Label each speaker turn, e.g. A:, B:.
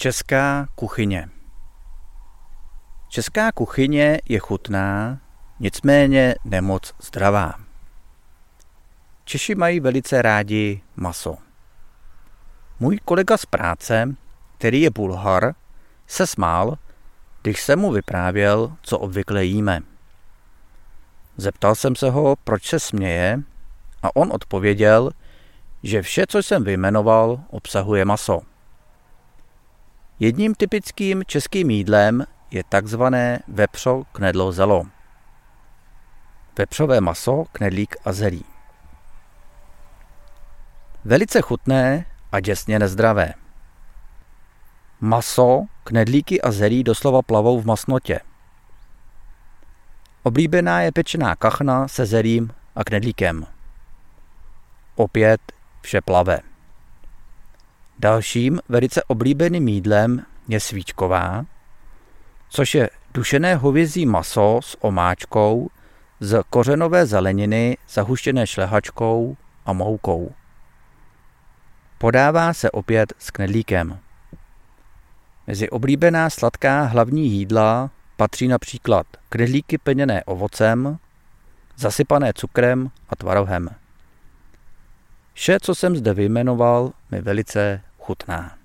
A: Česká kuchyně Česká kuchyně je chutná, nicméně nemoc zdravá. Češi mají velice rádi maso. Můj kolega z práce, který je bulhar, se smál, když jsem mu vyprávěl, co obvykle jíme. Zeptal jsem se ho, proč se směje, a on odpověděl, že vše, co jsem vyjmenoval, obsahuje maso. Jedním typickým českým jídlem je takzvané vepřo knedlo zelo. Vepřové maso, knedlík a zelí. Velice chutné a děsně nezdravé. Maso, knedlíky a zelí doslova plavou v masnotě. Oblíbená je pečená kachna se zelím a knedlíkem. Opět vše plave. Dalším velice oblíbeným jídlem je svíčková, což je dušené hovězí maso s omáčkou z kořenové zeleniny zahuštěné šlehačkou a moukou. Podává se opět s knedlíkem. Mezi oblíbená sladká hlavní jídla patří například knedlíky plněné ovocem, zasypané cukrem a tvarohem. Vše, co jsem zde vyjmenoval, mi velice chutná.